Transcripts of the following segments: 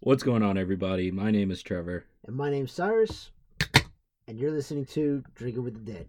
What's going on, everybody? My name is Trevor. And my name's Cyrus, and you're listening to Drinking with the Dead.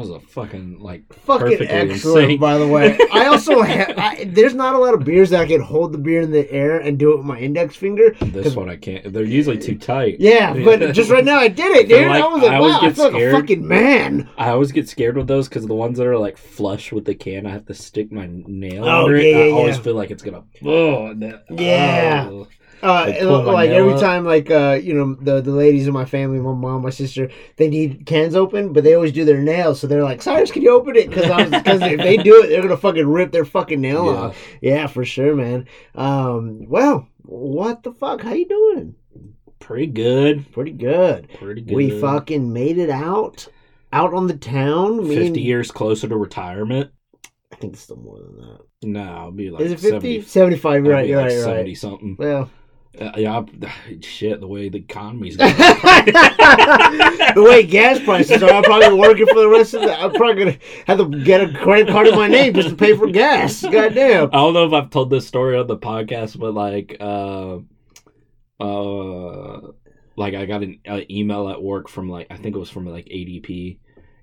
Was a fucking like Fucking perfectly excellent, insane. by the way. I also ha- I, there's not a lot of beers that I can hold the beer in the air and do it with my index finger. This one I can't. They're usually too tight. Yeah, but just right now I did it, dude. like- I was like, I always wow, I get feel like a scared. fucking man. I always get scared with those because the ones that are like flush with the can, I have to stick my nail Oh, under it. yeah, I yeah, always yeah. feel like it's gonna. Oh, that- Yeah. oh. Uh, Like, and, pull my like every up. time, like uh, you know, the the ladies in my family, my mom, my sister, they need cans open, but they always do their nails. So they're like, "Cyrus, can you open it?" Because because if they do it, they're gonna fucking rip their fucking nail Yeah. off. Yeah, for sure, man. Um, well, what the fuck? How you doing? Pretty good. Pretty good. Pretty good. We fucking made it out, out on the town. Me and- fifty years closer to retirement. I think it's still more than that. No, I'll be like Is it 50? 70, 75, you're I'll right, be you're like right, right. something. Well, Uh, yeah, shit. The way the economy's going. the way gas prices are, I'm probably working for the rest of the. I'm probably gonna have to get a credit card in my name just to pay for gas. Goddamn. I don't know if I've told this story on the podcast, but like, uh, uh, like I got an uh, email at work from like I think it was from like ADP,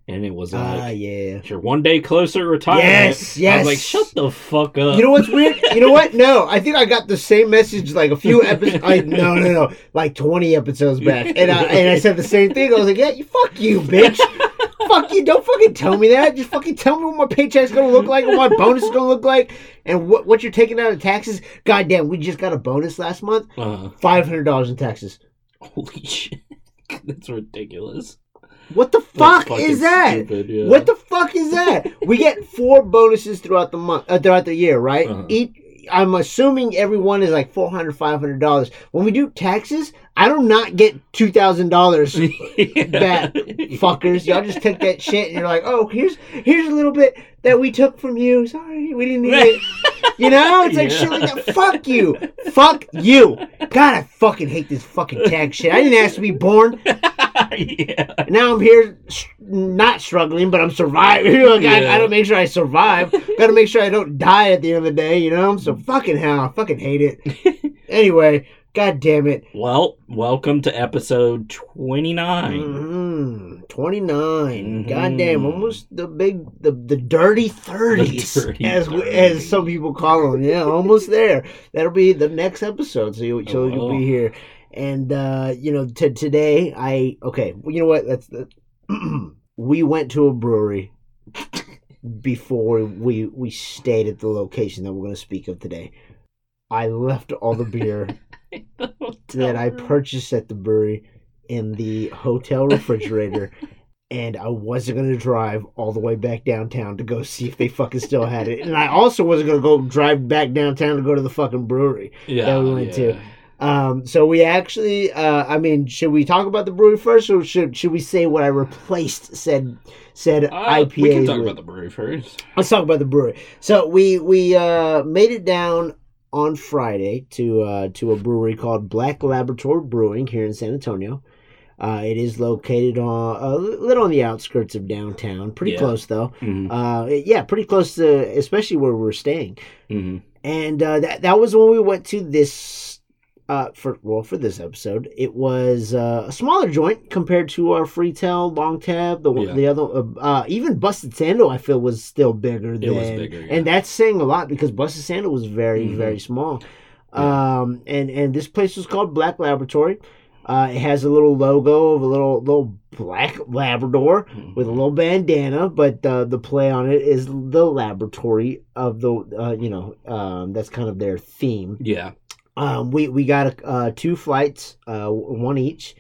and it was like, Ah, yeah. "You're one day closer to retirement." Yes, yes. I was like, "Shut the fuck up." You know what's weird? You know what? No, I think I got the same message like a few episodes. I, no, no, no, like twenty episodes back, and I and I said the same thing. I was like, "Yeah, you fuck you, bitch. fuck you. Don't fucking tell me that. Just fucking tell me what my paycheck's gonna look like, what my bonus is gonna look like, and what what you're taking out of taxes. Goddamn, we just got a bonus last month. Uh, Five hundred dollars in taxes. holy shit, that's ridiculous. What the fuck is that? stupid, yeah. What the fuck is that? we get four bonuses throughout the month, uh, throughout the year, right? Uh-huh. Each, I'm assuming everyone is like four hundred, five hundred dollars. When we do taxes, I do not get two thousand dollars. That Fuckers, y'all just took that shit and you're like, oh, here's here's a little bit that we took from you. Sorry, we didn't need it. You know, it's like Yeah. shit like that. Fuck you, fuck you. God, I fucking hate this fucking tax shit. I didn't ask to be born. yeah. Now I'm here, not struggling, but I'm surviving. Like, Yeah. I gotta make sure I survive. gotta make sure I don't die at the end of the day, you know? So fucking hell, I fucking hate it. anyway, god damn it. Well, welcome to episode 29. Mm, 29. Mhm. God damn, almost the big, the, the dirty 30s, The dirty as, we- 30s. as some people call them. Yeah, almost there. That'll be the next episode, so, you, so you'll Oh. be here. And, uh, you know, t- today, I, okay, well, you know what? That's, that, we went to a brewery before we we stayed at the location that we're going to speak of today. I left all the beer that I purchased at the brewery in the hotel refrigerator, and I wasn't going to drive all the way back downtown to go see if they fucking still had it. And I also wasn't going to go drive back downtown to go to the fucking brewery. yeah, that we went to. Um, so we actually, uh, I mean, should we talk about the brewery first, or should should we say what I replaced said said Uh, IPAs? we can talk with? about the brewery first. Let's talk about the brewery. So we we uh, made it down on Friday to uh, to a brewery called Black Laboratory Brewing here in San Antonio. Uh, it is located on a little on the outskirts of downtown, pretty Yeah. close though. Mhm, Uh, yeah, pretty close to, especially where we're staying. mhm. And uh, that that was when we went to this. Uh, for well, for this episode, it was uh, a smaller joint compared to our Freetail, Long Tab. The one Yeah. the other, uh, uh, even Busted Sandal, I feel was still bigger. It than, was bigger, yeah. and that's saying a lot because Busted Sandal was very Mhm. very small. Yeah. Um, and and this place was called Black Laboratory. Uh, it has a little logo of a little little black Labrador with a little bandana, but uh, the play on it is the laboratory of the uh, you know um, that's kind of their theme. Yeah. Um, we we got uh, two flights, uh, one each,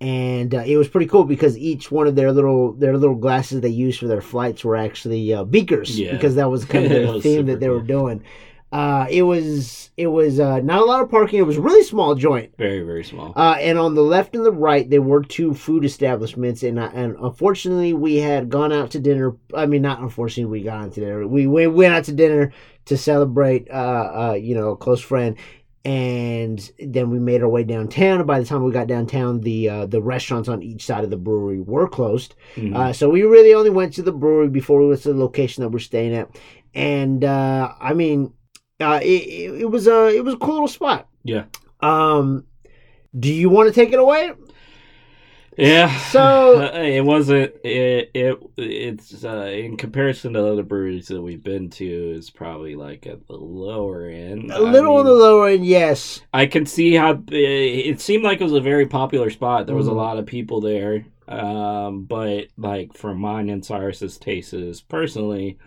and uh, it was pretty cool because each one of their little their little glasses they used for their flights were actually uh, beakers Yeah. because that was kind of the theme that they were doing. Uh, it was it was uh, not a lot of parking. It was a really small joint. Very, very small. Uh, and on the left and the right, there were two food establishments, and uh, and unfortunately, we had gone out to dinner. I mean, not unfortunately, we got out to dinner. We, we went out to dinner to celebrate, uh, uh, you know, a close friend. And then we made our way downtown. And by the time we got downtown, the uh, the restaurants on each side of the brewery were closed. Mhm. Uh, so we really only went to the brewery before we went to the location that we're staying at. And uh, I mean, uh, it, it, it was a it was a cool little spot. yeah. Um, do you want to take it away? Yeah. So- it wasn't. It, it it's uh, in comparison to other breweries that we've been to, is probably like at the lower end. A little I on the lower end, yes. I can see how it seemed like it was a very popular spot. There was Mhm. a lot of people there, um, but like for mine and Cyrus's tastes, personally,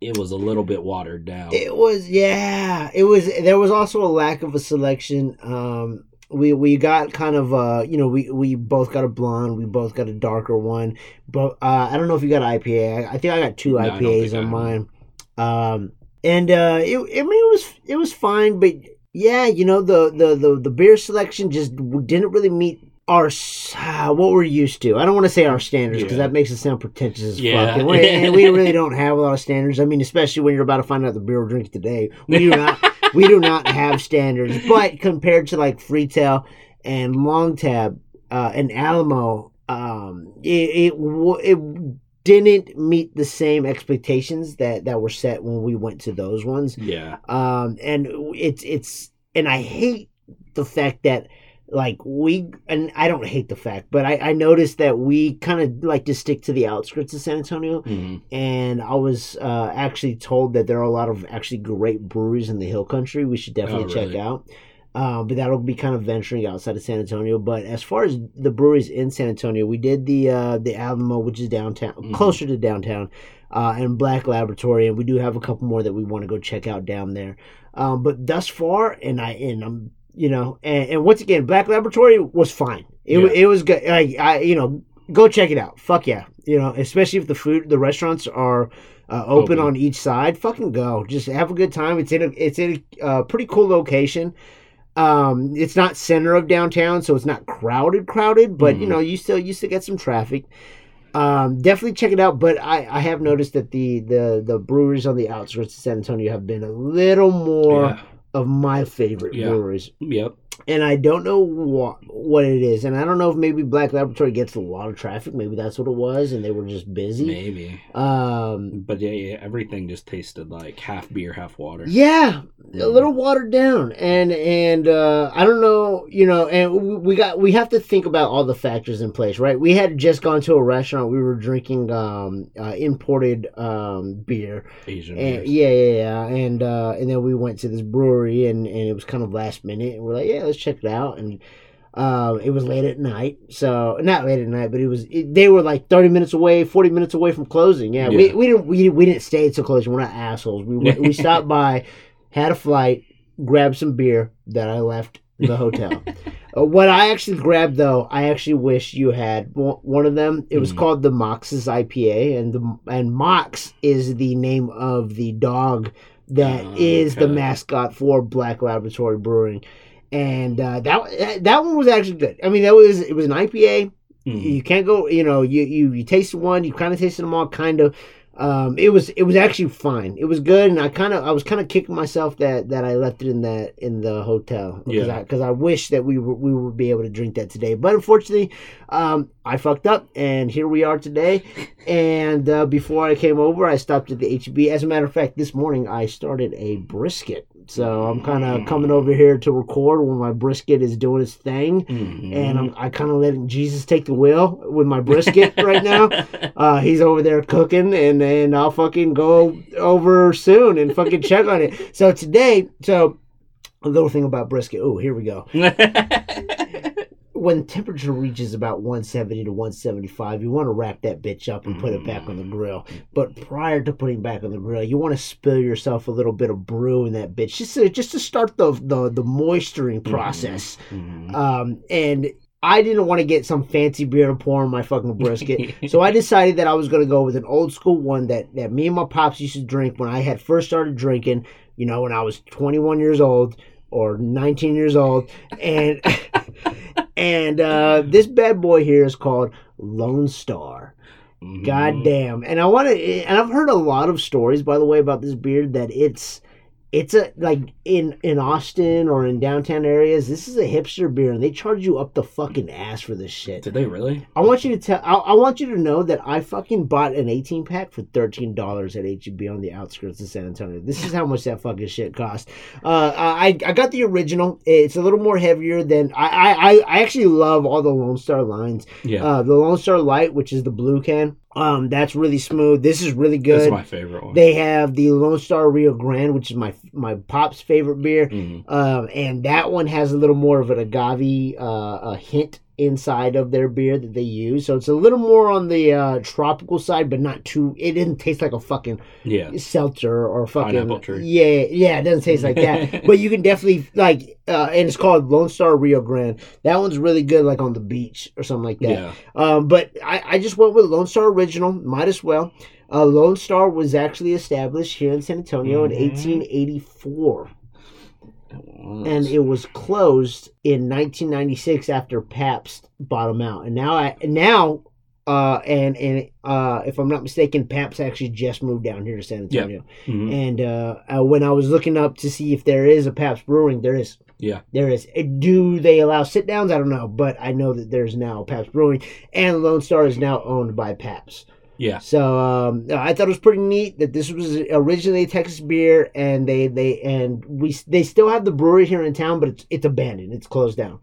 it was a little bit watered down. It was, yeah. It was. There was also a lack of a selection. Um, we we got kind of uh, you know, we we both got a blonde. We both got a darker one. But uh, I don't know if you got IPA. I, I think I got two No, IPAs on mine. Um, and uh, it, I mean, it was it was fine, but yeah, you know, the the the, the beer selection just didn't really meet. Our uh, what we're used to. I don't want to say our standards because Yeah. that makes it sound pretentious as Yeah. fuck. And we, and we really don't have a lot of standards. I mean, especially when you're about to find out the beer we're drinking today, we do not we do not have standards. But compared to like Freetail and Long Tab uh, and Alamo, um, it it, w- it didn't meet the same expectations that that were set when we went to those ones. yeah, Um, and it's it's and I hate the fact that like we and I don't hate the fact, but I, I noticed that we kind of like to stick to the outskirts of San Antonio Mhm. and I was uh, actually told that there are a lot of actually great breweries in the Hill Country. We should definitely Oh, check really? out. Uh, but that'll be kind of venturing outside of San Antonio. But as far as the breweries in San Antonio, we did the uh, the Alamo, which is downtown, Mhm. closer to downtown, uh, and Black Laboratory, and we do have a couple more that we want to go check out down there. Um, but thus far, and I and I'm you know, and, and once again, Black Laboratory was fine. It Yeah. it was good. Like I you know go check it out. Fuck yeah, you know, especially if the food the restaurants are uh, open, Open. on each side. Fucking go, just have a good time. It's in a it's in a uh, pretty cool location. Um, it's not center of downtown, so it's not crowded, crowded. But you Mhm. know, you still you still get some traffic. Um, definitely check it out. But I, I have noticed that the, the the breweries on the outskirts of San Antonio have been a little more yeah, of my favorite Yeah. breweries yep. And I don't know what what it is, and I don't know if maybe Black Laboratory gets a lot of traffic. Maybe that's what it was, and they were just busy. Maybe, Um, but yeah, yeah, everything just tasted like half beer, half water. yeah, a Mhm. little watered down, and and uh, I don't know, you know, and we- we got we have to think about all the factors in place, right? We had just gone to a restaurant. We were drinking um, uh, imported um, beer, Asian And, beers. yeah, yeah, yeah, and uh, and then we went to this brewery, and, and it was kind of last minute, and we're like, yeah, let's check it out, and um, it was late at night, so not late at night, but it was it, they were like thirty minutes away, forty minutes away from closing. Yeah, we, Yeah. we didn't we, we didn't stay until closing. We're not assholes. We went, we stopped by, had a flight, grabbed some beer that I left the hotel. Uh, what I actually grabbed though, I actually wish you had one one of them. It was Mhm. called the Mox's IPA, and the and Mox is the name of the dog that Oh, is the mascot for Black Laboratory Brewing, and uh, that that one was actually good. I mean, that was it was an IPA. Mhm. You can't go, you know, you you you tasted one, you kind of tasted them all, kind of. Um, it was it was actually fine. It was good, and I kind of I was kind of kicking myself that that I left it in that in the hotel because Yeah. I because I wish that we were we would be able to drink that today, but unfortunately, um, I fucked up, and here we are today. And uh, before I came over, I stopped at the HEB. As a matter of fact, this morning I started a brisket, so I'm kind of Mm. coming over here to record when my brisket is doing its thing Mhm. and I'm, I kind of letting Jesus take the wheel with my brisket right now. Uh, he's over there cooking, and and I'll fucking go over soon and fucking check on it. So today, so a little thing about brisket. Oh, here we go. When temperature reaches about 170 to 175, you want to wrap that bitch up and put it back on the grill. But prior to putting it back on the grill, you want to spill yourself a little bit of brew in that bitch, just to, just to start the the, the moisturing process. Mhm. Um, and I didn't want to get some fancy beer to pour on my fucking brisket. so I decided that I was going to go with an old school one that, that me and my pops used to drink when I had first started drinking, you know, when I was 21 years old or 19 years old. And, and, uh, this bad boy here is called Lone Star. Mhm. God damn. And I want to, and I've heard a lot of stories, by the way, about this beard that it's, it's a like in in Austin or in downtown areas. This is a hipster beer, and they charge you up the fucking ass for this shit. Did they really? I want you to tell. I, I want you to know that I fucking bought an 18 pack for 13 dollars at HEB on the outskirts of San Antonio. This is how much that fucking shit cost. Uh, I I got the original. It's a little more heavier than I I I actually love all the Lone Star lines. Yeah. Uh, the Lone Star Light, which is the blue can. Um, that's really smooth. This is really good. That's good. my favorite one. They have the Lone Star Rio Grande, which is my my pop's favorite beer. Mhm. Um, and that one has a little more of an agave uh, a hint inside of their beer that they use. So it's a little more on the uh, tropical side, but not too. It didn't taste like a fucking Yeah. seltzer or fucking. Yeah, yeah, it doesn't taste like that. but you can definitely like, uh, and it's called Lone Star Rio Grande. That one's really good, like on the beach or something like that. Yeah. Um, but I, I just went with Lone Star Original. Might as well. Uh, Lone Star was actually established here in San Antonio Mhm. in 1884 It was. And it was closed in 1996 after Pabst bought them out. And now I now uh and and uh if I'm not mistaken, Pabst actually just moved down here to San. Antonio. Mhm. And uh, uh when I was looking up to see if there is a Pabst Brewing, there is. Yeah. There is. Do they allow sit downs? I don't know, but I know that there's now Pabst Brewing, and Lone Star is now owned by Pabst. Yeah. So um, I thought it was pretty neat that this was originally a Texas beer, and they they and we they still have the brewery here in town, but it's it's abandoned. It's closed down,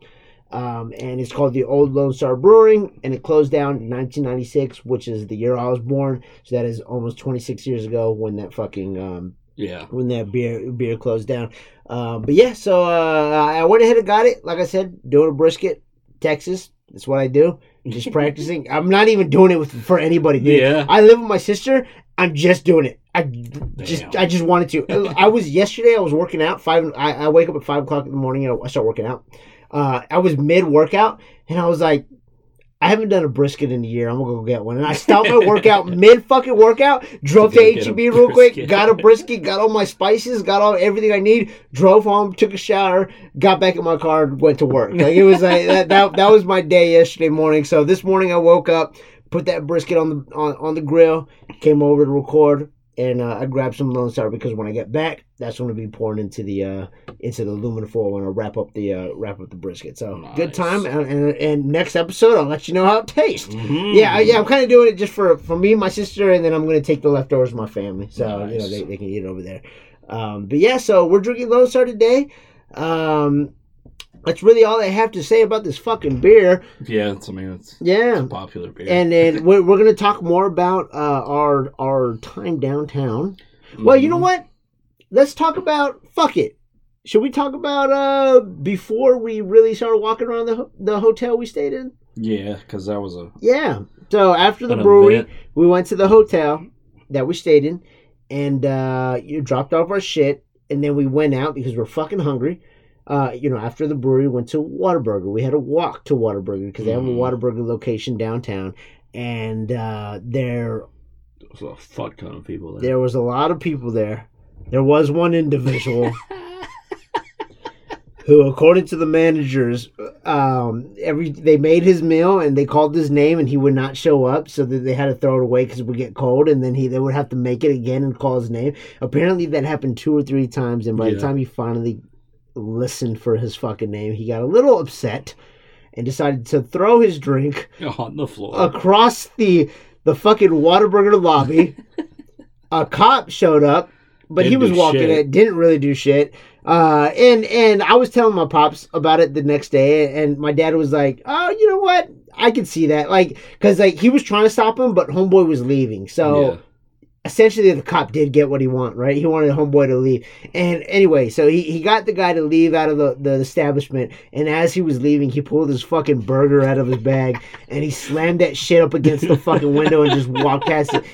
um, and it's called the Old Lone Star Brewing, and it closed down in 1996, which is the year I was born. So that is almost 26 years ago when that fucking um, Yeah. when that beer beer closed down. Um, but yeah, so uh, I went ahead and got it. Like I said, doing a brisket, Texas. That's what I do. Just practicing. I'm not even doing it with for anybody, dude. Yeah. I live with my sister. I'm just doing it. I just Damn. I just wanted to. I was yesterday. I was working out. Five. I, I wake up at five o'clock in the morning and I start working out. Uh, I was mid workout and I was like, I haven't done a brisket in a year. I'm gonna go get one. And I stopped my workout mid fucking workout. Drove to get a HEB real quick. Got a brisket. Got all my spices. Got all everything I need. Drove home. Took a shower. Got back in my car. and Went to work. Like it was like that, that. That was my day yesterday morning. So this morning I woke up, put that brisket on the on, on the grill, came over to record, and uh, I grabbed some Lone Star because when I get back, that's going to be pouring into the uh, into the aluminum foil when I wrap up the uh, wrap up the brisket. So good time, and, and, and next episode I'll let you know how it tastes. Mhm. Yeah, I, yeah, I'm kind of doing it just for for me, and my sister, and then I'm going to take the leftovers to my family, so you know they, they can eat it over there. Um, but yeah, so we're drinking Lone Star today. Um, that's really all I have to say about this fucking beer. Yeah. It's, I mean, it's Yeah, a popular beer. and then we're, we're going to talk more about uh, our our time downtown. Well, you know Mhm. what? Let's talk about fuck it. Should we talk about uh before we really started walking around the ho- the hotel we stayed in? Yeah, because that was a Yeah. So after the brewery, event. we went to the hotel that we stayed in, and uh, you dropped off our shit, and then we went out because we're fucking hungry. Uh, you know, after the brewery, went to Whataburger. We had to walk to Whataburger because they have a Mhm. Whataburger location downtown, and uh, there There was a fuck ton of people there. there was a lot of people there. There was one individual who, according to the managers, um, every they made his meal and they called his name and he would not show up, so that they had to throw it away because it would get cold, and then he they would have to make it again and call his name. Apparently, that happened two or three times, and by the Yeah. time he finally listened for his fucking name, he got a little upset and decided to throw his drink on the floor. across the the fucking Whataburger lobby. a cop showed up, but he Didn't was walking shit. it, didn't really do shit. Uh, and and I was telling my pops about it the next day, and my dad was like, "Oh, you know what? I can see that, like, because like he was trying to stop him, but homeboy was leaving, so." Yeah. Essentially the cop did get what he wanted, right? He wanted the homeboy to leave. And anyway, so he, he got the guy to leave out of the, the establishment. And as he was leaving, he pulled his fucking burger out of his bag and he slammed that shit up against the fucking window and just walked past it.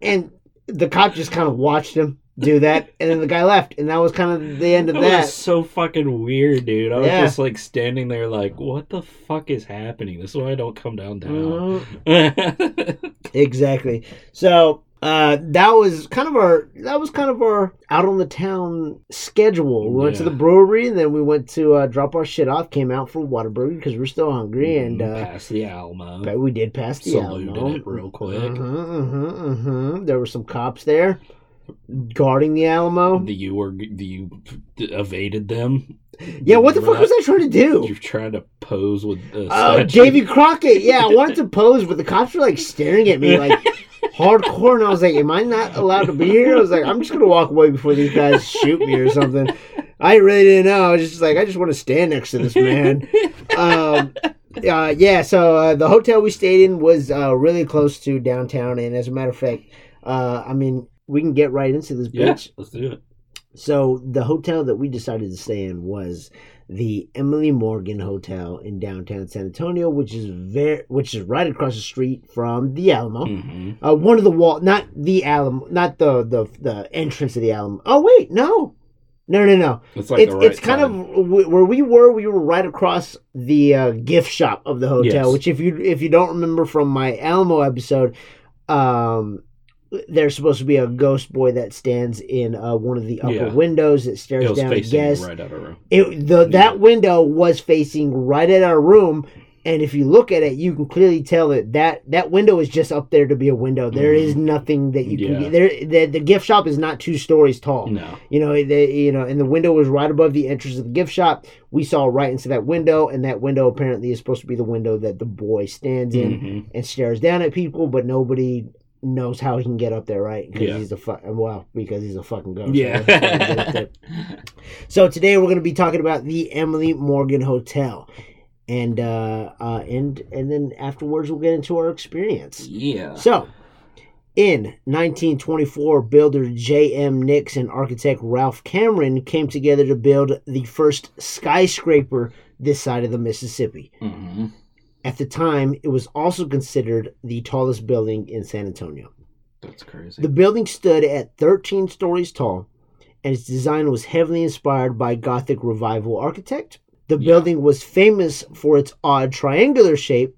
And the cop just kind of watched him do that. And then the guy left. And that was kind of the end of That that. was so fucking weird, dude. I was Yeah. just like standing there, like, what the fuck is happening? This is why I don't come downtown. Mhm. Exactly. So uh, that was kind of our that was kind of our out on the town schedule. We went to the brewery and then we went to uh, drop our shit off. Came out for Whataburger because we're still hungry and uh, past the Alamo. but we did pass the Saluted Alamo. it real quick. Uh-huh, uh-huh, uh-huh. There were some cops there. guarding the Alamo. The you were the you evaded them. Yeah, what the fuck was I trying to do? You're trying to pose with Oh, statue. Davy Crockett. Yeah, I wanted to pose, but the cops were like staring at me like hardcore, and I was like, "Am I not allowed to be here?" I was like, "I'm just gonna walk away before these guys shoot me or something." I really didn't know. I was just like, I just want to stand next to this man. um, uh, yeah. So uh, the hotel we stayed in was uh, really close to downtown, and as a matter of fact, uh, I mean, we can get right into this Yeah, let's do it. So the hotel that we decided to stay in was the Emily Morgan Hotel in downtown San Antonio, which is very, which is right across the street from the Alamo. hmm Uh, one of the wall, not the Alamo, not the the the entrance of the Alamo. Oh wait, no, no, no, no. It's like it's right it's kind of where we were. We were right across the uh, gift shop of the hotel. Yes. Which, if you if you don't remember from my Alamo episode, um, there's supposed to be a ghost boy that stands in uh, one of the upper Yeah. windows that stares down at guests. right out of room. It, the that window was facing right at our room, and if you look at it, you can clearly tell that that, that window is just up there to be a window. There is nothing that you can Mm-hmm. There. The, the gift shop is not two stories tall. No. You know, the, you know, and the window was right above the entrance of the gift shop. We saw right into that window, and that window apparently is supposed to be the window that the boy stands in hmm and stares down at people, but nobody knows how he can get up there, right? Because Yeah. he's a fu- well, because he's a fucking ghost. Yeah. That's how he get up there. So today we're going to be talking about the Emily Morgan Hotel, and uh, uh, and and then afterwards we'll get into our experience. yeah. So, in 1924, builder J.M. Nix and architect Ralph Cameron came together to build the first skyscraper this side of the Mississippi. hmm At the time, it was also considered the tallest building in San Antonio. That's crazy. The building stood at 13 stories tall, and its design was heavily inspired by Gothic Revival architect. The Yeah. building was famous for its odd triangular shape,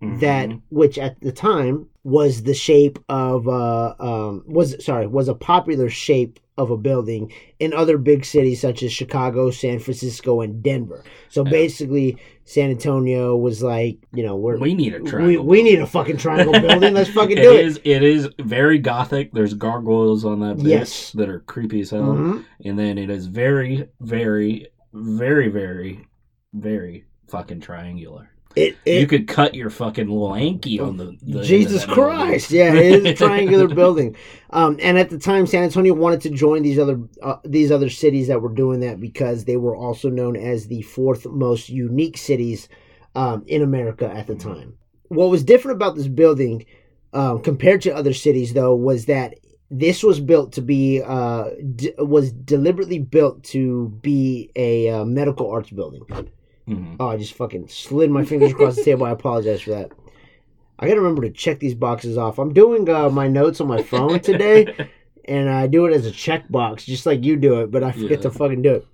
that Mhm. which at the time was the shape of uh um was sorry was a popular shape of a building in other big cities such as Chicago, San Francisco, and Denver. So Yeah. basically, San Antonio was like, you know, we're we need a we, triangle. we need a fucking triangle building. Let's fucking do It it. is. It is very gothic. There's gargoyles on that bitch Yes. that are creepy as hell, Mhm. and then it is very, very, very, very, very fucking triangular. It, you could cut your fucking little hanky on the. the Jesus of that building. Christ! Yeah, it is a triangular building. Um, and at the time, San Antonio wanted to join these other uh, these other cities that were doing that because they were also known as the fourth most unique cities um, in America at the time. What was different about this building um, compared to other cities, though, was that this was built to be uh, d- was deliberately built to be a uh, medical arts building. Mhm. Oh, I just fucking slid my fingers across the table. I apologize for that. I gotta remember to check these boxes off. I'm doing uh, my notes on my phone today, and I do it as a checkbox, just like you do it, but I forget Yeah. to fucking do it.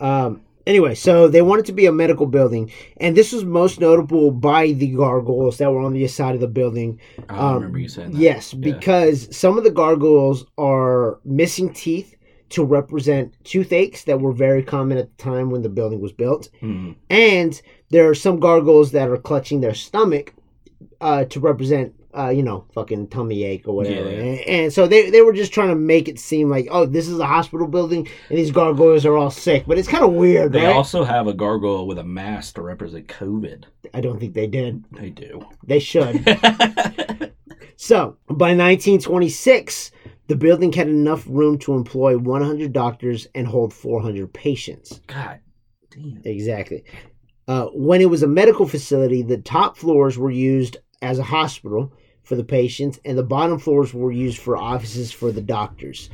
Um, anyway, so they wanted to be a medical building, and this was most notable by the gargoyles that were on the side of the building. I Um, remember you saying that. Yes, Yeah. because some of the gargoyles are missing teeth to represent toothaches that were very common at the time when the building was built Mhm. and there are some gargoyles that are clutching their stomach uh, to represent uh, you know fucking tummy ache or whatever Yeah. and, and so they, they were just trying to make it seem like oh this is a hospital building and these gargoyles are all sick but it's kind of weird They right also have a gargoyle with a mask to represent COVID. i don't think they did They do. they should so by 1926 the building had enough room to employ 100 doctors and hold 400 patients God damn. Exactly. Uh, when it was a medical facility, the top floors were used as a hospital for the patients, and the bottom floors were used for offices for the doctors.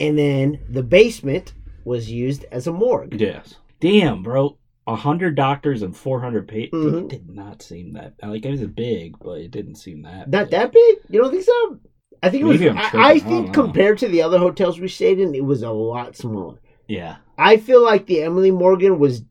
And then the basement was used as a morgue. Yes. Damn, bro. A hundred doctors and four hundred patients. Mhm. It did not seem that. Like it was big, but it didn't seem that. Not big. that big? You don't think so? I think it was. I'm I. I I think compared to the other hotels we stayed in, it was a lot smaller. Yeah. I feel like the Emily Morgan was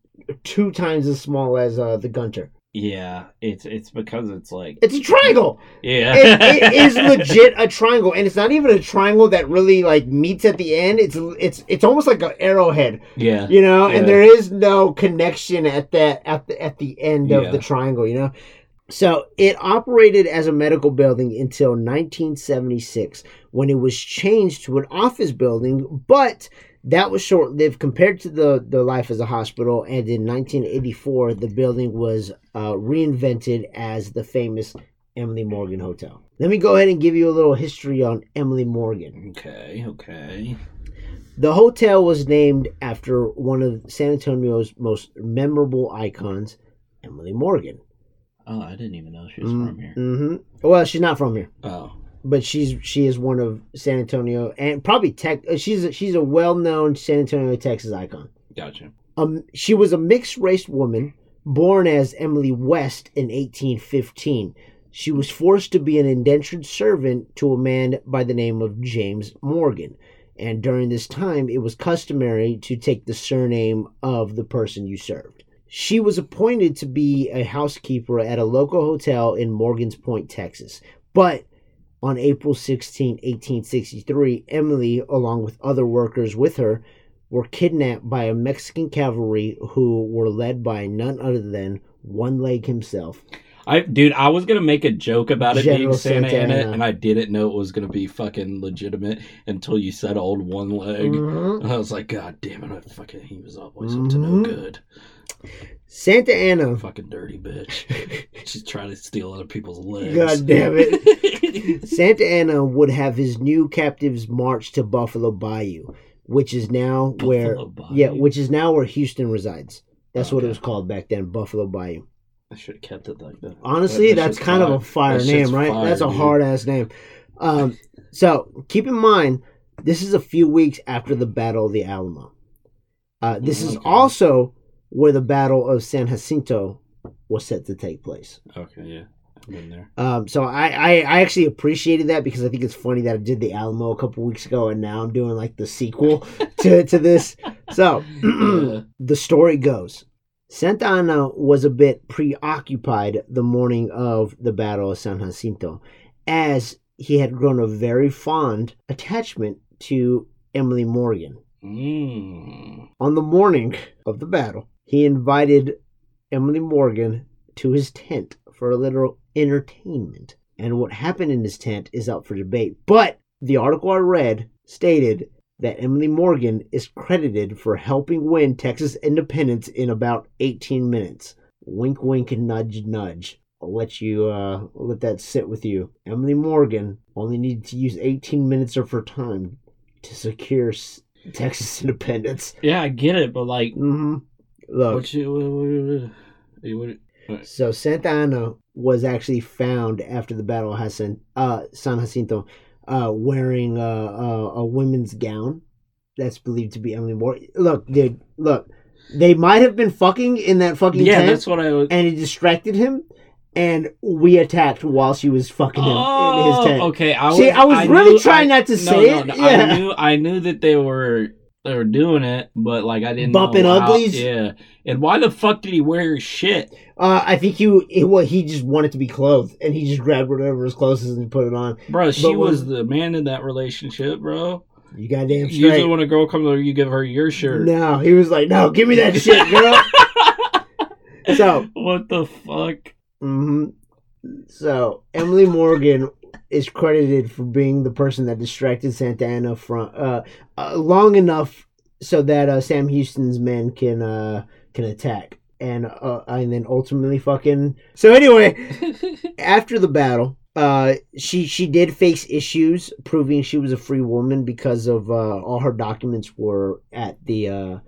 two times as small as uh, the Gunter. Yeah. It's it's because it's like It's a triangle. yeah. it, it is legit a triangle, and it's not even a triangle that really like meets at the end. It's it's it's almost like an arrowhead, yeah. you know. Yeah. And there is no connection at that at the at the end of the triangle, you know. So it operated as a medical building until 1976 when it was changed to an office building, but that was short lived compared to the, the life as a hospital. And in 1984, the building was uh, reinvented as the famous Emily Morgan Hotel. Let me go ahead and give you a little history on Emily Morgan. Okay, okay. The hotel was named after one of San Antonio's most memorable icons, Emily Morgan. Oh, I didn't even know she was from here. Mm-hmm. Well, she's not from here, Oh, but she's she is one of San Antonio and probably tech. uh, She's a, she's a well known San Antonio, Texas icon. gotcha. Um, she was a mixed race woman born as Emily West in 1815. She was forced to be an indentured servant to a man by the name of James Morgan. And during this time, it was customary to take the surname of the person you served. She was appointed to be a housekeeper at a local hotel in Morgan's Point, Texas. But on April 16, 1863, Emily, along with other workers with her, were kidnapped by a Mexican cavalry who were led by none other than One Leg himself. I, dude, I was gonna make a joke about it being Santa, Santa Anna, and I didn't know it was gonna be fucking legitimate until you said old one leg. Mhm. I was like, God damn it! I fucking he was always up to no Mhm. good. Santa Anna. Fucking dirty bitch. She's trying to steal other people's legs. God damn it. Santa Anna would have his new captives march to Buffalo Bayou, which is now where Bayou? yeah, which is now where Houston resides. That's what it was called back then, Buffalo Bayou. I should have kept it like that. Honestly, That- that that's kind of a fire That name, right? fire, that's a hard ass name. Um, so keep in mind, this is a few weeks after the Battle of the Alamo. Uh, this is Okay. also where the Battle of San Jacinto was set to take place. Okay, yeah, I've been there. Um, so I, I, I actually appreciated that because I think it's funny that I did the Alamo a couple weeks ago and now I'm doing like the sequel to, to this. So Yeah. the story goes Santa Anna was a bit preoccupied the morning of the Battle of San Jacinto as he had grown a very fond attachment to Emily Morgan. Mm. On the morning of the battle, he invited Emily Morgan to his tent for a little entertainment. And what happened in his tent is up for debate. But the article I read stated that Emily Morgan is credited for helping win Texas independence in about 18 minutes. Wink, wink, nudge, nudge. I'll let you uh, I'll let that sit with you. Emily Morgan only needed to use 18 minutes of her time to secure s- Texas independence. Yeah, I get it, but like, hmm Look, what you, what, what, what, so Santa Anna was actually found after the Battle of San, uh, San Jacinto uh, wearing uh, a, a women's gown that's believed to be Emily Moore. Look, dude, look. They might have been fucking in that fucking yeah, tent, that's what I was. and it distracted him, and we attacked while she was fucking him in his Oh, tent. okay. I was, See, I was really knew- trying I- not to no, say no, it. no, Yeah. I knew, I knew that they were they were doing it, but like I didn't Bumping know how- uglies? Yeah, and why the fuck did he wear his shit? Uh, I think he it, well, he just wanted to be clothed, and he just grabbed whatever was closest and put it on. Bro, she But was the man in that relationship, bro. You goddamn straight. Usually when a girl comes over, you give her your shirt. No, he was like, "No, give me that shit, girl." so, what the fuck? hmm so Emily Morgan is credited for being the person that distracted Santa Anna from uh, uh long enough so that uh, Sam Houston's men can uh can attack and uh, and then ultimately fucking. So anyway, after the battle, uh, she she did face issues proving she was a free woman because of uh, all her documents were at the uh,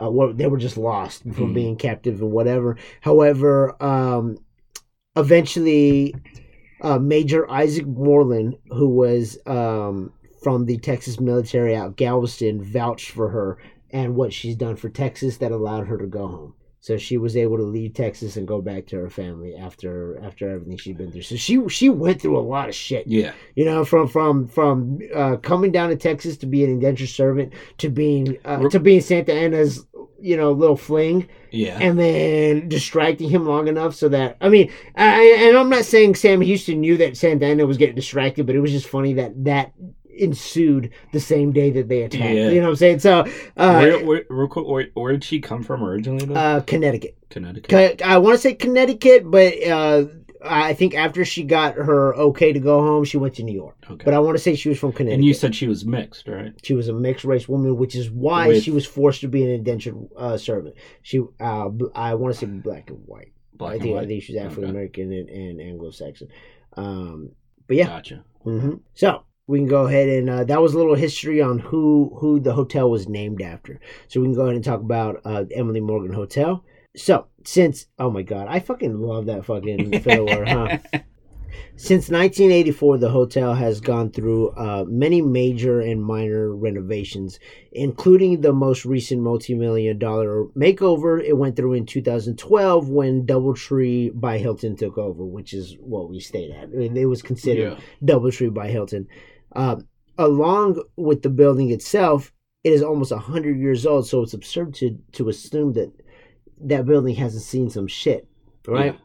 uh were, they were just lost from Mhm. being captive and whatever. However, um, eventually, uh, Major Isaac Moreland, who was um from the Texas military out Galveston, vouched for her and what she's done for Texas that allowed her to go home. So she was able to leave Texas and go back to her family after after everything she'd been through. So she she went through a lot of shit. yeah, You know, from from from uh, coming down to Texas to be an indentured servant to being uh, to being Santa Anna's you know little fling, yeah. and then distracting him long enough so that I mean, I, and I'm not saying Sam Houston knew that Santa Anna was getting distracted, but it was just funny that that ensued the same day that they attacked. Yeah. You know what I'm saying? So, uh, where, where, real quick, where, where did she come from originally? Though? uh, Connecticut. Connecticut. Co- I want to say Connecticut, but uh, I think after she got her okay to go home, she went to New York. Okay. But I want to say she was from Connecticut. and you said she was mixed, right? she was a mixed race woman, which is why With- she was forced to be an indentured uh, servant. She, uh, I want to say black and white. Black I and think I think she's Okay. African American and, and Anglo-Saxon. Um, but yeah, Gotcha. hmm So we can go ahead and uh, that was a little history on who who the hotel was named after. So we can go ahead and talk about uh, Emily Morgan Hotel. So since oh my god, I fucking love that fucking fiddler, huh? Since 1984, the hotel has gone through uh, many major and minor renovations, including the most recent multi-million dollar makeover it went through in 2012 when DoubleTree by Hilton took over, which is what we stayed at. I mean, it was considered yeah. DoubleTree by Hilton. Um, along with the building itself, it is almost 100 years old, so it's absurd to, to assume that that building hasn't seen some shit, right? Yeah.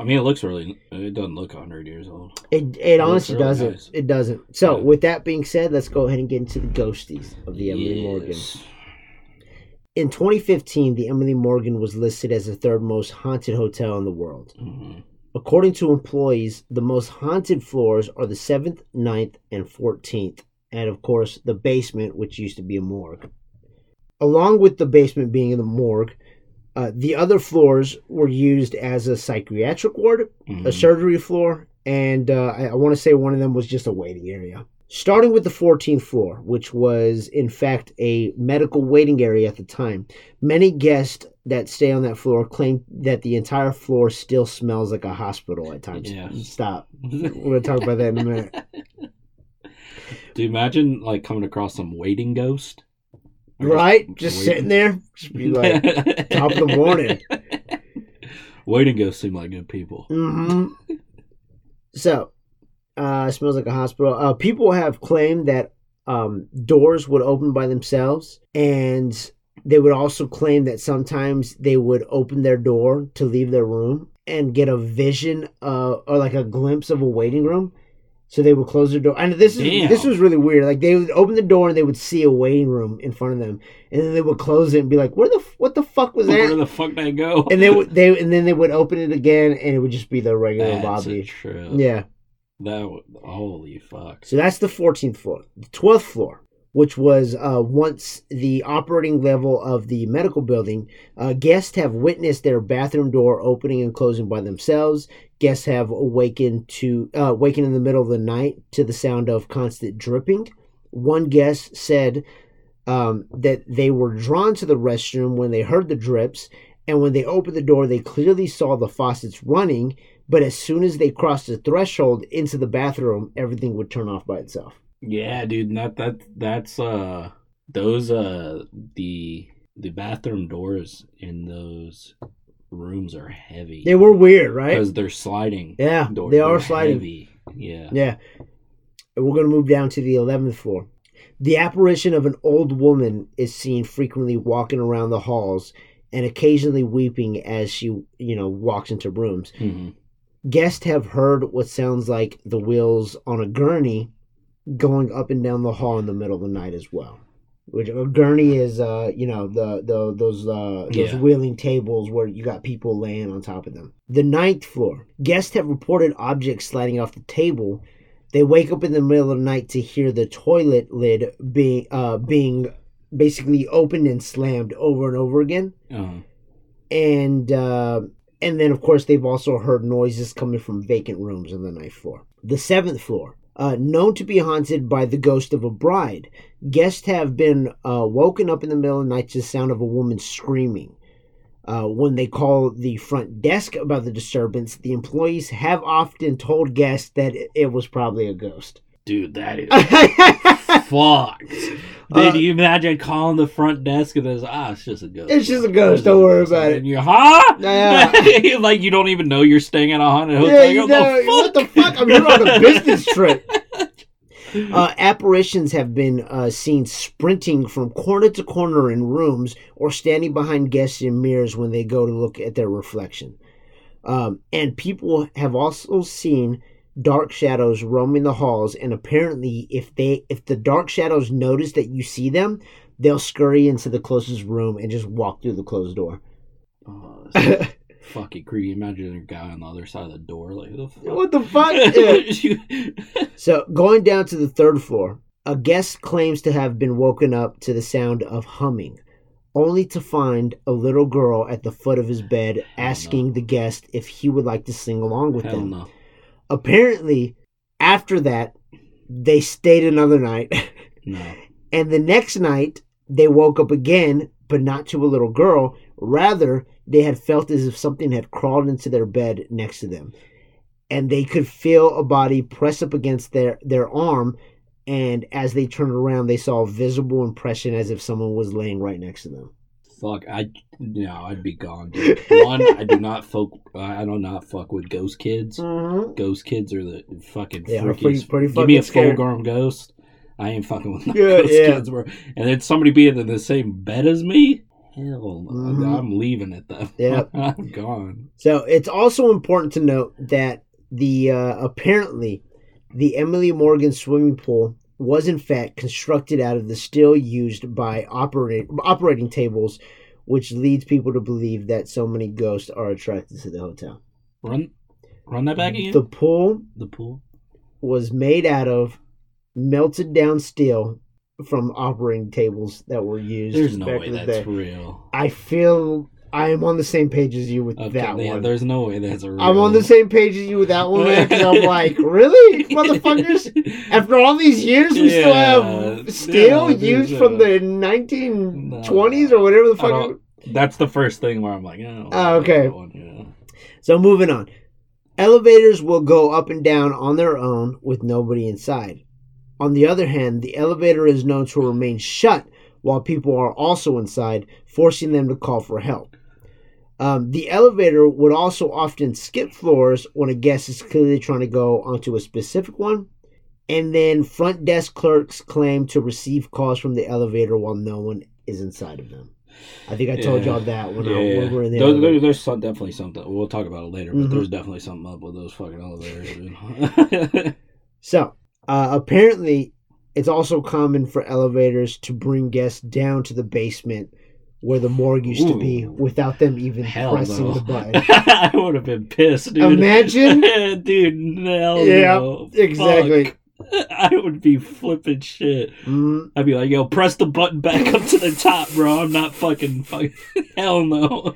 I mean, it looks really. It doesn't look 100 years old. It it looks honestly really doesn't. nice. It doesn't. So Yeah. with that being said, let's go ahead and get into the ghosties of the Emily Morgan. In 2015, the Emily Morgan was listed as the third most haunted hotel in the world. Mhm. According to employees, the most haunted floors are the 7th, 9th, and 14th, and of course, the basement, which used to be a morgue. Along with the basement being in the morgue, uh, the other floors were used as a psychiatric ward, a Mhm. surgery floor, and uh, I, I want to say one of them was just a waiting area. Starting with the 14th floor, which was in fact a medical waiting area at the time, many guests that stay on that floor claim that the entire floor still smells like a hospital at times. Yeah. Stop. We're going to talk about that in a minute. Do you imagine like coming across some waiting ghost? Right? Just waiting- sitting there, just be like, top of the morning. Waiting ghosts seem like good people. hmm So, uh, it smells like a hospital. Uh, people have claimed that um, doors would open by themselves, and they would also claim that sometimes they would open their door to leave their room and get a vision uh, or like a glimpse of a waiting room. So they would close their door, and this is Damn. this was really weird. Like they would open the door and they would see a waiting room in front of them, and then they would close it and be like, "Where the f- what the fuck was that? Where the fuck did I go? And they would they and then they would open it again, and it would just be the regular That's lobby. trip. Yeah. That would, holy fuck. So that's the 14th floor. The 12th floor, which was uh, once the operating level of the medical building, uh, guests have witnessed their bathroom door opening and closing by themselves. Guests have awakened to uh, awakened in the middle of the night to the sound of constant dripping. One guest said um, that they were drawn to the restroom when they heard the drips, and when they opened the door, they clearly saw the faucets running. But as soon as they crossed the threshold into the bathroom, everything would turn off by itself. Yeah, dude, that that that's uh those uh the the bathroom doors in those rooms are heavy. They were weird, right? because they're sliding. Yeah, doors. they are They're sliding. Heavy. Yeah. Yeah. And We're going to move down to the 11th floor. The apparition of an old woman is seen frequently walking around the halls and occasionally weeping as she, you know, walks into rooms. Mhm. Guests have heard what sounds like the wheels on a gurney going up and down the hall in the middle of the night as well. Which a gurney is, uh, you know, the the those uh, those Yeah. wheeling tables where you got people laying on top of them. The ninth floor. Guests have reported objects sliding off the table. They wake up in the middle of the night to hear the toilet lid being uh, being basically opened and slammed over and over again Uh-huh. and uh, and then of course they've also heard noises coming from vacant rooms on the ninth floor. The seventh floor, uh, known to be haunted by the ghost of a bride, guests have been uh, woken up in the middle of the night to the sound of a woman screaming. Uh, when they call the front desk about the disturbance, the employees have often told guests that it, it was probably a ghost. Dude, that is fucked. Dude, Uh, you imagine calling the front desk and there's ah, it's just a ghost. It's just a ghost, don't worry about it. And you, huh? Yeah. like you don't even know you're staying at a haunted hotel. Yeah, You're you know, what the fuck? I'm here on a business trip. Uh, apparitions have been uh, seen sprinting from corner to corner in rooms or standing behind guests in mirrors when they go to look at their reflection. Um, and people have also seen dark shadows roaming the halls. And apparently, if they if the dark shadows notice that you see them, they'll scurry into the closest room and just walk through the closed door. Oh, Fucking creepy. Imagine a guy on the other side of the door, like the fuck. What the fuck? So, going down to the third floor, a guest claims to have been woken up to the sound of humming, only to find a little girl at the foot of his bed asking the guest if he would like to sing along with Hell them. no. Apparently, after that, they stayed another night, No. and the next night, they woke up again, but not to a little girl. Rather, they had felt as if something had crawled into their bed next to them and they could feel a body press up against their their arm and as they turned around they saw a visible impression as if someone was laying right next to them Fuck, I no, I'd be gone. Dude. One, I do not fuck. I do not fuck with ghost kids. mm-hmm. Ghost kids are the fucking freakiest. pretty, pretty Give me a full grown ghost. I ain't fucking with no Yeah, ghost yeah. kids. Bro. And then somebody being in the same bed as me. Hell. Mhm. I'm leaving it though. Yeah, I'm gone. so it's also important to note that the uh, apparently the emily morgan swimming pool was in fact constructed out of the steel used by operating operating tables which leads people to believe that so many ghosts are attracted to the hotel Run, run that back again. the pool the pool. was made out of melted down steel from operating tables that were used There's no back way the that's day. real. I feel I am on the same page as you with Okay, that yeah, one. there's no way that's real. I'm on the same page as you with that one, man. 'cause I'm like, really, motherfuckers? After all these years, we still Yeah, have steel yeah, used from the 1920s or whatever the fuck. That's the first thing where I'm like, oh, Oh, okay. one. So moving on. Elevators will go up and down on their own with nobody inside. On the other hand, the elevator is known to remain shut while people are also inside, forcing them to call for help. Um, the elevator would also often skip floors when a guest is clearly trying to go onto a specific one. And then front desk clerks claim to receive calls from the elevator while no one is inside of them. I think I told Yeah. y'all that when, I, Yeah, we were in the There- there's some, definitely something. We'll talk about it later, but Mhm. there's definitely something up with those fucking elevators. So, uh, apparently, it's also common for elevators to bring guests down to the basement where the morgue used to be without them even Hell pressing no. the button. I would have been pissed, dude. Imagine. dude. Hell Yeah, no. exactly. Fuck. I would be flipping shit. Mm, I'd be like, yo, press the button back up to the top, bro. I'm not fucking fucking. Hell no.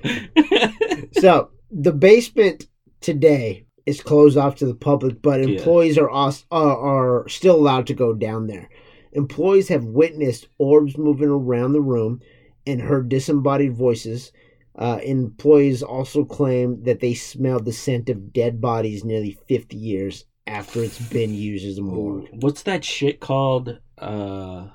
so, the basement today is closed off to the public, but Yeah. employees are, als- are are still allowed to go down there. Employees have witnessed orbs moving around the room and heard disembodied voices. Uh, employees also claim that they smelled the scent of dead bodies nearly 50 years after it's been used as a morgue. What's that shit called? Uh,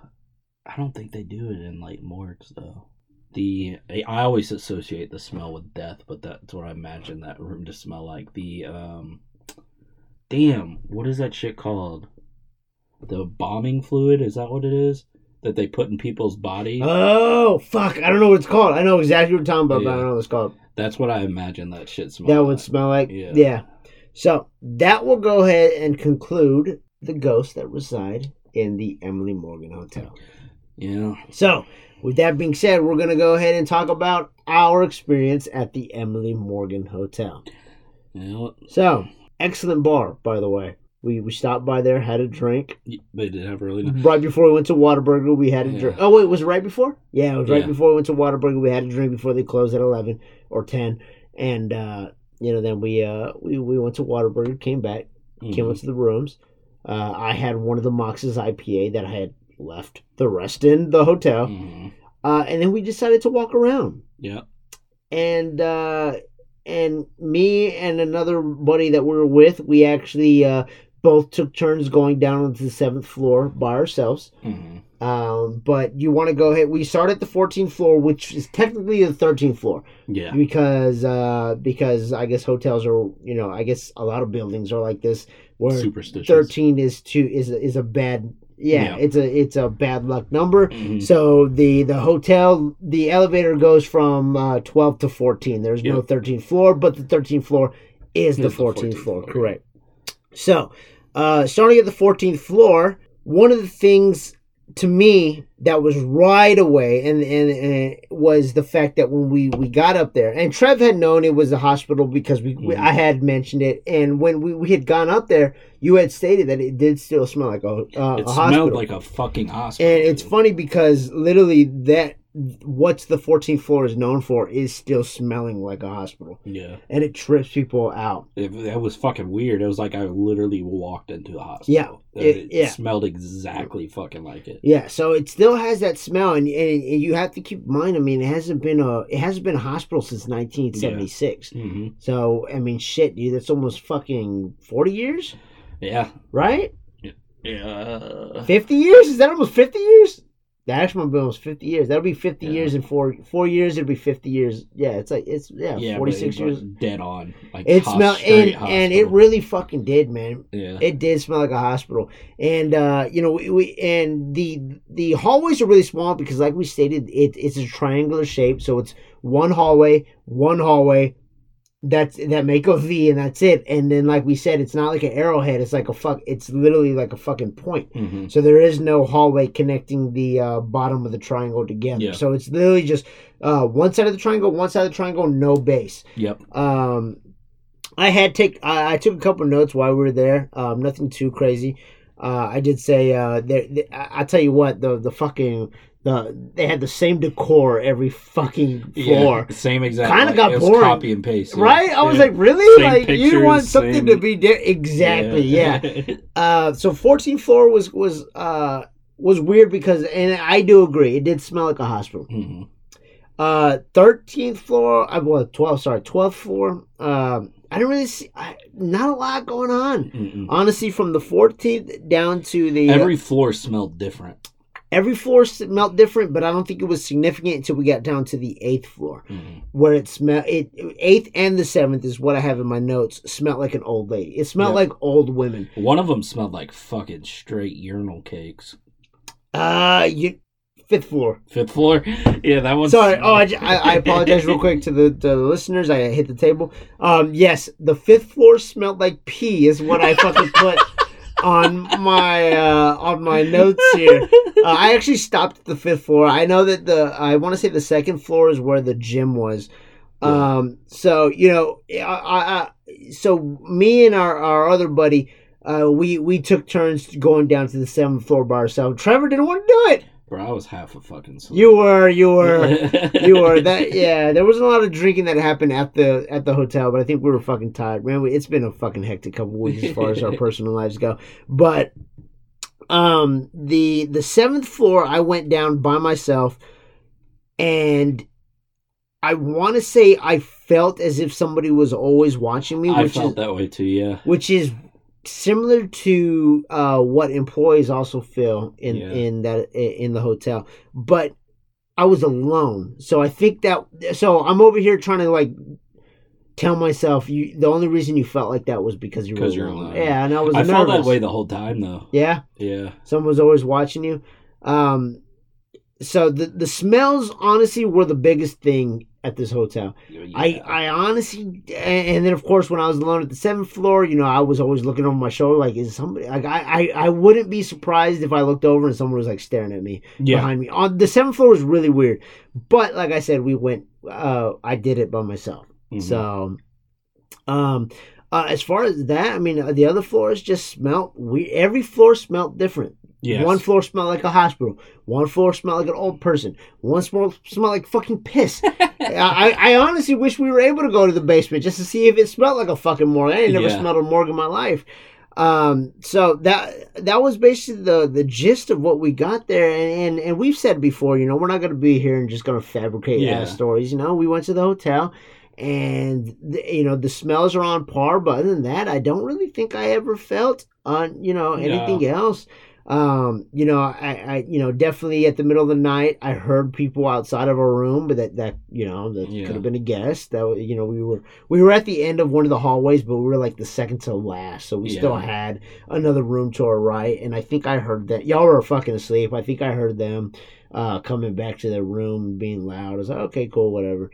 I don't think they do it in like morgues though. The I I always associate the smell with death, but that's what I imagine that room to smell like. The um, damn, what is that shit called? The bombing fluid is that what it is that they put in people's body? Oh, fuck. I don't know what it's called. I know exactly what you're talking about, but I don't know what it's called. That's what I imagine that shit smells. That would smell like. Yeah. Yeah. So that will go ahead and conclude the ghosts that reside in the Emily Morgan Hotel. Yeah. So, with that being said, we're going to go ahead and talk about our experience at the Emily Morgan Hotel. Yeah. So, excellent bar, by the way. We, we stopped by there, had a drink. They did have really nice. Right before we went to Whataburger, we had a Yeah. drink. Oh, wait, was it right before? Yeah, it was right Yeah. before we went to Whataburger. We had a drink before they closed at 11 or 10. And, uh, you know, then we, uh, we, we went to Whataburger, came back, came Mhm. up to the rooms. Uh, I had one of the Mox's IPA that I had left the rest in the hotel. Mhm. Uh, and then we decided to walk around. Yeah. And, uh, and me and another buddy that we were with, we actually, uh, both took turns going down to the seventh floor by ourselves. Mhm. Um, but you want to go ahead. We start at the 14th floor, which is technically the 13th floor, Yeah. because uh, because I guess hotels are you know I guess a lot of buildings are like this where Superstitious. 13. 13 is too is a, is a bad yeah, Yeah. it's a it's a bad luck number. Mhm. So the the hotel the elevator goes from uh, 12 to 14. There's no 13th floor, but the 13th floor is the Is the 14th, 14th floor. floor. Correct. So, uh, starting at the 14th floor, one of the things to me, that was right away, and, and and was the fact that when we we got up there, and Trev had known it was a hospital because we, we. I had mentioned it, and when we, we had gone up there, you had stated that it did still smell like a, uh, It a smelled like a fucking hospital. and it's funny because literally that what's the 14th floor is known for is still smelling like a hospital, Yeah, and it trips people out. it, that was fucking weird. It was like I literally walked into a hospital. Yeah, it- it, yeah. smelled exactly fucking like it. Yeah, so it still has that smell, and, and, and you have to keep in mind. I mean, it hasn't been a it hasn't been a hospital since 1976. hmm So I mean, shit, dude, that's almost fucking 40 years, Yeah, right? yeah. 50 years? Is that almost 50 years? The actual bill is 50 years. That'll be 50 Yeah. years in four four years. It'll be 50 years. Yeah, it's like it's yeah, Yeah, 46 years. dead on. Like It smelled and, and it really fucking did, man. yeah. It did smell like a hospital, and uh, you know, we, we and the the hallways are really small because, like we stated, it, it's a triangular shape. So it's one hallway, one hallway. That's that make a V, and that's it. And then, like we said, it's not like an arrowhead. It's like a fuck. It's literally like a fucking point. hmm So there is no hallway connecting the uh, bottom of the triangle together. Yeah. So it's literally just uh, one side of the triangle, one side of the triangle, no base. Yep. Um, I had take I, I took a couple notes while we were there. Um, nothing too crazy. Uh, I did say uh, there. I tell you what the the fucking the they had the same decor every fucking floor. Yeah, same exact. Kinda like, got boring. Copy and paste. yeah. Right? I was Yeah. like, really? Same like you want something same- to be di- exactly? Yeah. Uh, so 14th floor was was uh was weird because, and I do agree, it did smell like a hospital. Mhm. Uh, 13th floor, I well, 12, sorry, 12th floor. Um, I didn't really see, I, not a lot going on. Mm-mm. Honestly, from the 14th down to the Every floor smelled different. Every floor smelled different, but I don't think it was significant until we got down to the eighth floor, Mhm. where it smelled. It eighth and the seventh is what I have in my notes. Smelled like an old lady. It smelled Yeah. like old women. One of them smelled like fucking straight urinal cakes. Uh, you fifth floor. Fifth floor, yeah, that one. Sorry. Oh, I apologize real quick to the, to the listeners. I hit the table. Um, yes, the fifth floor smelled like pee. Is what I fucking put on my uh, on my notes here. Uh, I actually stopped at the fifth floor. I know that the I want to say the second floor is where the gym was. Yeah. Um, so you know, I, I, I so me and our, our other buddy, uh, we we took turns going down to the seventh floor by ourselves. Trevor didn't want to do it. Bro, I was half a fucking. sleep. You were, you were, you were. That yeah, there wasn't a lot of drinking that happened at the at the hotel, but I think we were fucking tired, man. We, it's been a fucking hectic couple weeks as far as our personal lives go. But um, the the seventh floor, I went down by myself, and I want to say I felt as if somebody was always watching me, I felt is that way too. Yeah. which is similar to uh, what employees also feel in Yeah. in that in the hotel. But I was alone, so I think that so I'm over here trying to like tell myself you the only reason you felt like that was because you were alone. you're alone. Yeah, and I was I nervous. felt that way the whole time though. Yeah, Yeah. someone was always watching you. Um, so the the smells honestly were the biggest thing at this hotel. I, Yeah. I honestly, and and then of course when I was alone at the seventh floor, you know, I was always looking over my shoulder, like, is somebody? Like, I, I, I wouldn't be surprised if I looked over and someone was like staring at me yeah. behind me. On the seventh floor was really weird, but like I said, we went. Uh, I did it by myself. Mhm. So, um, uh, as far as that, I mean, uh, the other floors just smelled. We every floor smelled different. Yes. One floor smelled like a hospital. One floor smelled like an old person. One floor smelled like fucking piss. I, I honestly wish we were able to go to the basement just to see if it smelled like a fucking morgue. I ain't never Yeah. smelled a morgue in my life. Um, so that that was basically the the gist of what we got there, and and, and we've said before, you know, we're not going to be here and just going to fabricate Yeah. stories. You know, we went to the hotel, and you know the smells are on par, but other than that, I don't really think I ever felt on you know anything else um you know I, I you know definitely at the middle of the night i heard people outside of our room but that that you know that Yeah. could have been a guest. That you know we were we were at the end of one of the hallways but we were like the second to last. So we still had another room to our right and i think i heard that y'all were fucking asleep. I think i heard them uh coming back to their room being loud. I was like okay cool whatever.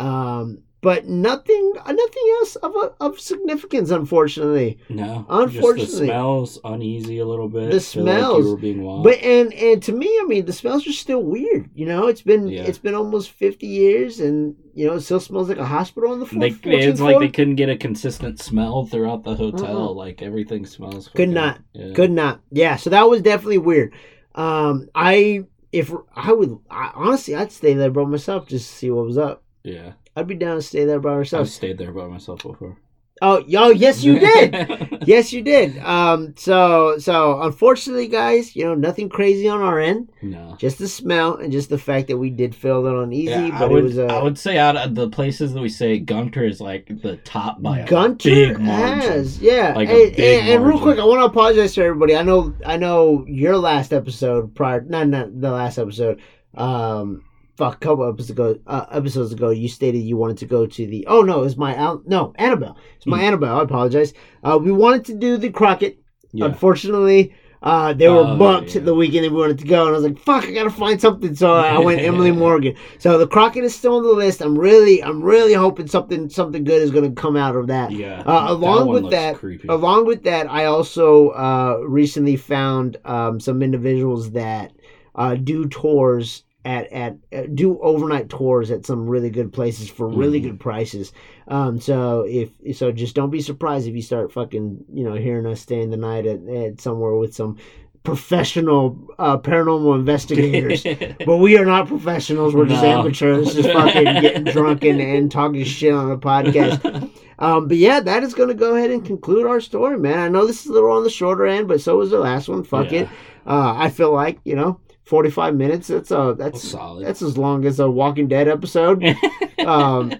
Um but nothing, nothing else of of significance, unfortunately. No, Unfortunately. just the smells uneasy a little bit. The like smells. you were being watched. But and and to me, I mean, the smells are still weird. You know, it's been Yeah. it's been almost fifty years, and you know, it still smells like a hospital on the floor. They, it's like they couldn't get a consistent smell throughout the hotel. Uh-uh. Like everything smells. Could fucking- not. Yeah. Could not. Yeah, so that was definitely weird. Um, I if I would I, honestly, I'd stay there by myself just to see what was up. Yeah, I'd be down to stay there by I've stayed there by myself before. Oh, yo, yes, you did. yes, you did. Um, so so unfortunately, guys, you know, nothing crazy on our end. no. Just the smell and just the fact that we did feel a little uneasy, Yeah, but I would, it was uh, a I would say out of the places that we say Gunter is like the top by a Gunter big margin. has, yeah. Like and, and, and real quick, I want to apologize to everybody. I know, I know your last episode prior, not not the last episode. Um, a couple episodes ago, uh, episodes ago, you stated you wanted to go to the. Oh no, it was my Al- no Annabelle. It's my Hmm. Annabelle. I apologize. Uh, we wanted to do the Crockett. Yeah. Unfortunately, uh, they were Oh, booked yeah. the weekend that we wanted to go, and I was like, "Fuck, I gotta find something." So I went Emily Morgan. So the Crockett is still on the list. I'm really, I'm really hoping something, something good is gonna come out of that. Yeah. Uh, along one with that- creepy. Along with that, I also uh, recently found um, some individuals that uh, do tours at at uh, do overnight tours at some really good places for really Mhm. good prices. Um, so if so, just don't be surprised if you start fucking you know hearing us staying the night at, at somewhere with some professional uh, paranormal investigators. But we are not professionals. We're just amateurs, just fucking getting drunk and, and talking shit on the podcast. Um, but yeah, that is going to go ahead and conclude our story, man. I know this is a little on the shorter end, but so was the last one. Fuck Yeah. it. Uh, I feel like you know, forty-five minutes. That's a That's that's solid. that's as long as a Walking Dead episode. um,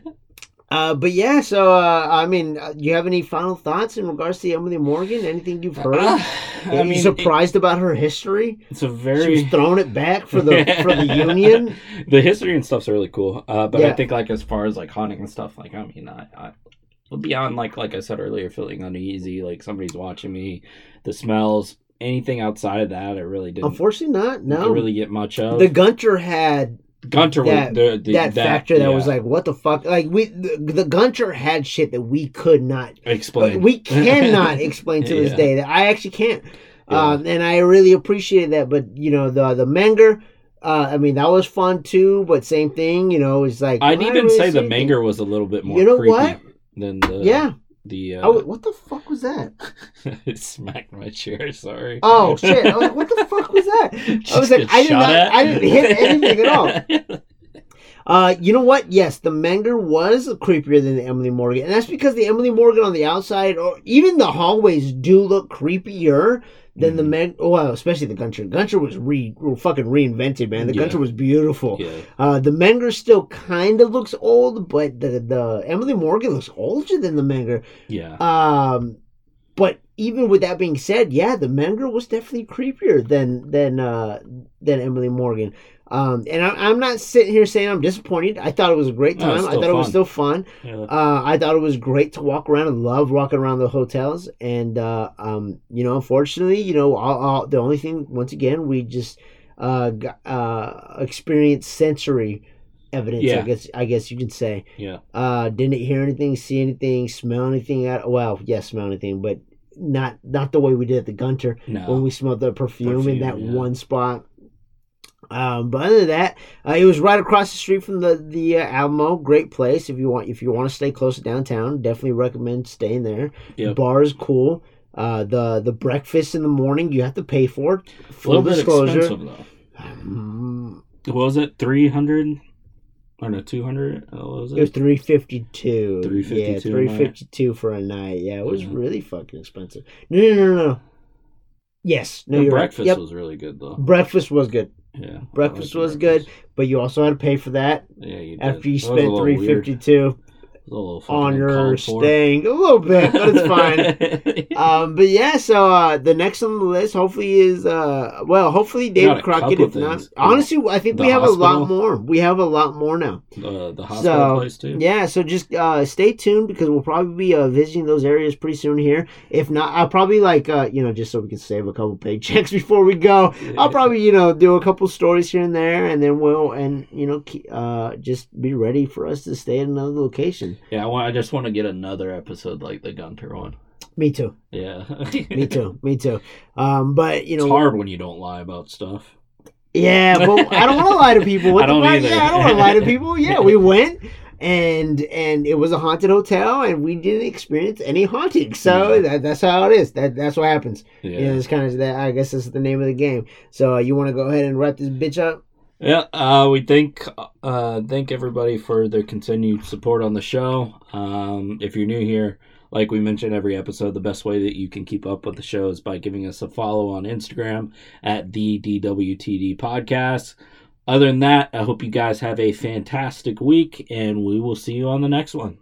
uh, but yeah, so uh, I mean, uh, you have any final thoughts in regards to Emily Morgan? Anything you've heard? Uh, Are I you mean, surprised about her history? it's a She was very throwing it back for the for the Union. the history and stuff's really cool. Uh, but I think like as far as like haunting and stuff, like I mean, I, I beyond like like I said earlier, feeling uneasy, like somebody's watching me, the smells, anything outside of that, I really didn't. Unfortunately, not. didn't No, really get much of. the Gunter had Gunter that- the, the, that, factor that yeah, was like, what the fuck? Like we, the, the Gunter had shit that we could not, explain. we cannot explain to this day. That I actually can't. Yeah. Um, and I really appreciated that. But you know, the the Menger, uh, I mean, that was fun too. But same thing, you know, it's like I'd even really say the. Menger was a little bit more You know creepy what? than the Yeah. The w- uh, what the fuck was that? it smacked my chair. Sorry. Oh shit! I was like, what the fuck was that? I was like, I did not. at? I didn't hit anything at all. Uh, you know what? Yes, the Menger was creepier than the Emily Morgan, and that's because the Emily Morgan on the outside, or even the hallways, do look creepier than the Mhm. Meg. Well, especially the Gunter. Gunter was re fucking reinvented, man. The Yeah. Gunter was beautiful. yeah. Uh, the Menger still kind of looks old, but the the Emily Morgan looks older than the Menger. Yeah. Um, but even with that being said, yeah, the Menger was definitely creepier than than uh, than Emily Morgan. Um, and I, I'm not sitting here saying I'm disappointed. I thought it was a great time. it's I thought it was still fun. yeah. Uh, I thought it was great to walk around. I love walking around the hotels. And uh, um, you know, unfortunately, you know, all, all, the only thing once again we just uh, uh, experienced sensory evidence. I guess I guess you can say. Yeah. Uh, didn't hear anything, see anything, smell anything. At, well, yes, smell anything, but not not the way we did at the Gunter No. when we smelled the perfume, in that yeah. one spot. Um, but other than that, uh, it was right across the street from the the uh, Alamo. Great place if you want if you want to stay close to downtown. Definitely recommend staying there. The bar is cool. Uh, the the breakfast in the morning you have to pay for. a Full disclosure. Mm, What was it? Three hundred I don't know, 200? Oh, was it? it was 352 352 Yeah, 352 for a night. Yeah, it was really fucking expensive. No, no, no, no. Yes. No, breakfast right. yep. was really good, though. Breakfast was good. Yeah. Breakfast was breakfast. good, but you also had to pay for that. Yeah, you did. After you spent 352 on your staying. A little bit, but it's fine. Um, but yeah, so uh, the next on the list hopefully is uh, well, hopefully David Crockett. If not, things. honestly, I think The we have a lot more. We have a lot more now. the the hospital So, place too. Yeah, so just uh, stay tuned because we'll probably be uh, visiting those areas pretty soon here. If not, I'll probably like uh, you know just so we can save a couple paychecks before we go. I'll probably you know do a couple stories here and there, and then we'll and you know uh, just be ready for us to stay at another location. Yeah, I want. I just want to get another episode like the Gunter one. Me too. Yeah. Me too. Me too. Um, but you know, It's hard when you don't lie about stuff. Yeah, but I don't want to lie to people. What I don't either. Yeah, I don't want to lie to people. Yeah, we went and and it was a haunted hotel and we didn't experience any haunting. So Yeah. that, that's how it is. That that's what happens. Yeah. Yeah, it's kind of that. I guess this is the name of the game. So uh, you want to go ahead and wrap this bitch up? Yeah, uh, we thank uh, thank everybody for their continued support on the show. Um, if you're new here, like we mentioned every episode, the best way that you can keep up with the show is by giving us a follow on Instagram at the DWTD Podcast. Other than that, I hope you guys have a fantastic week, and we will see you on the next one.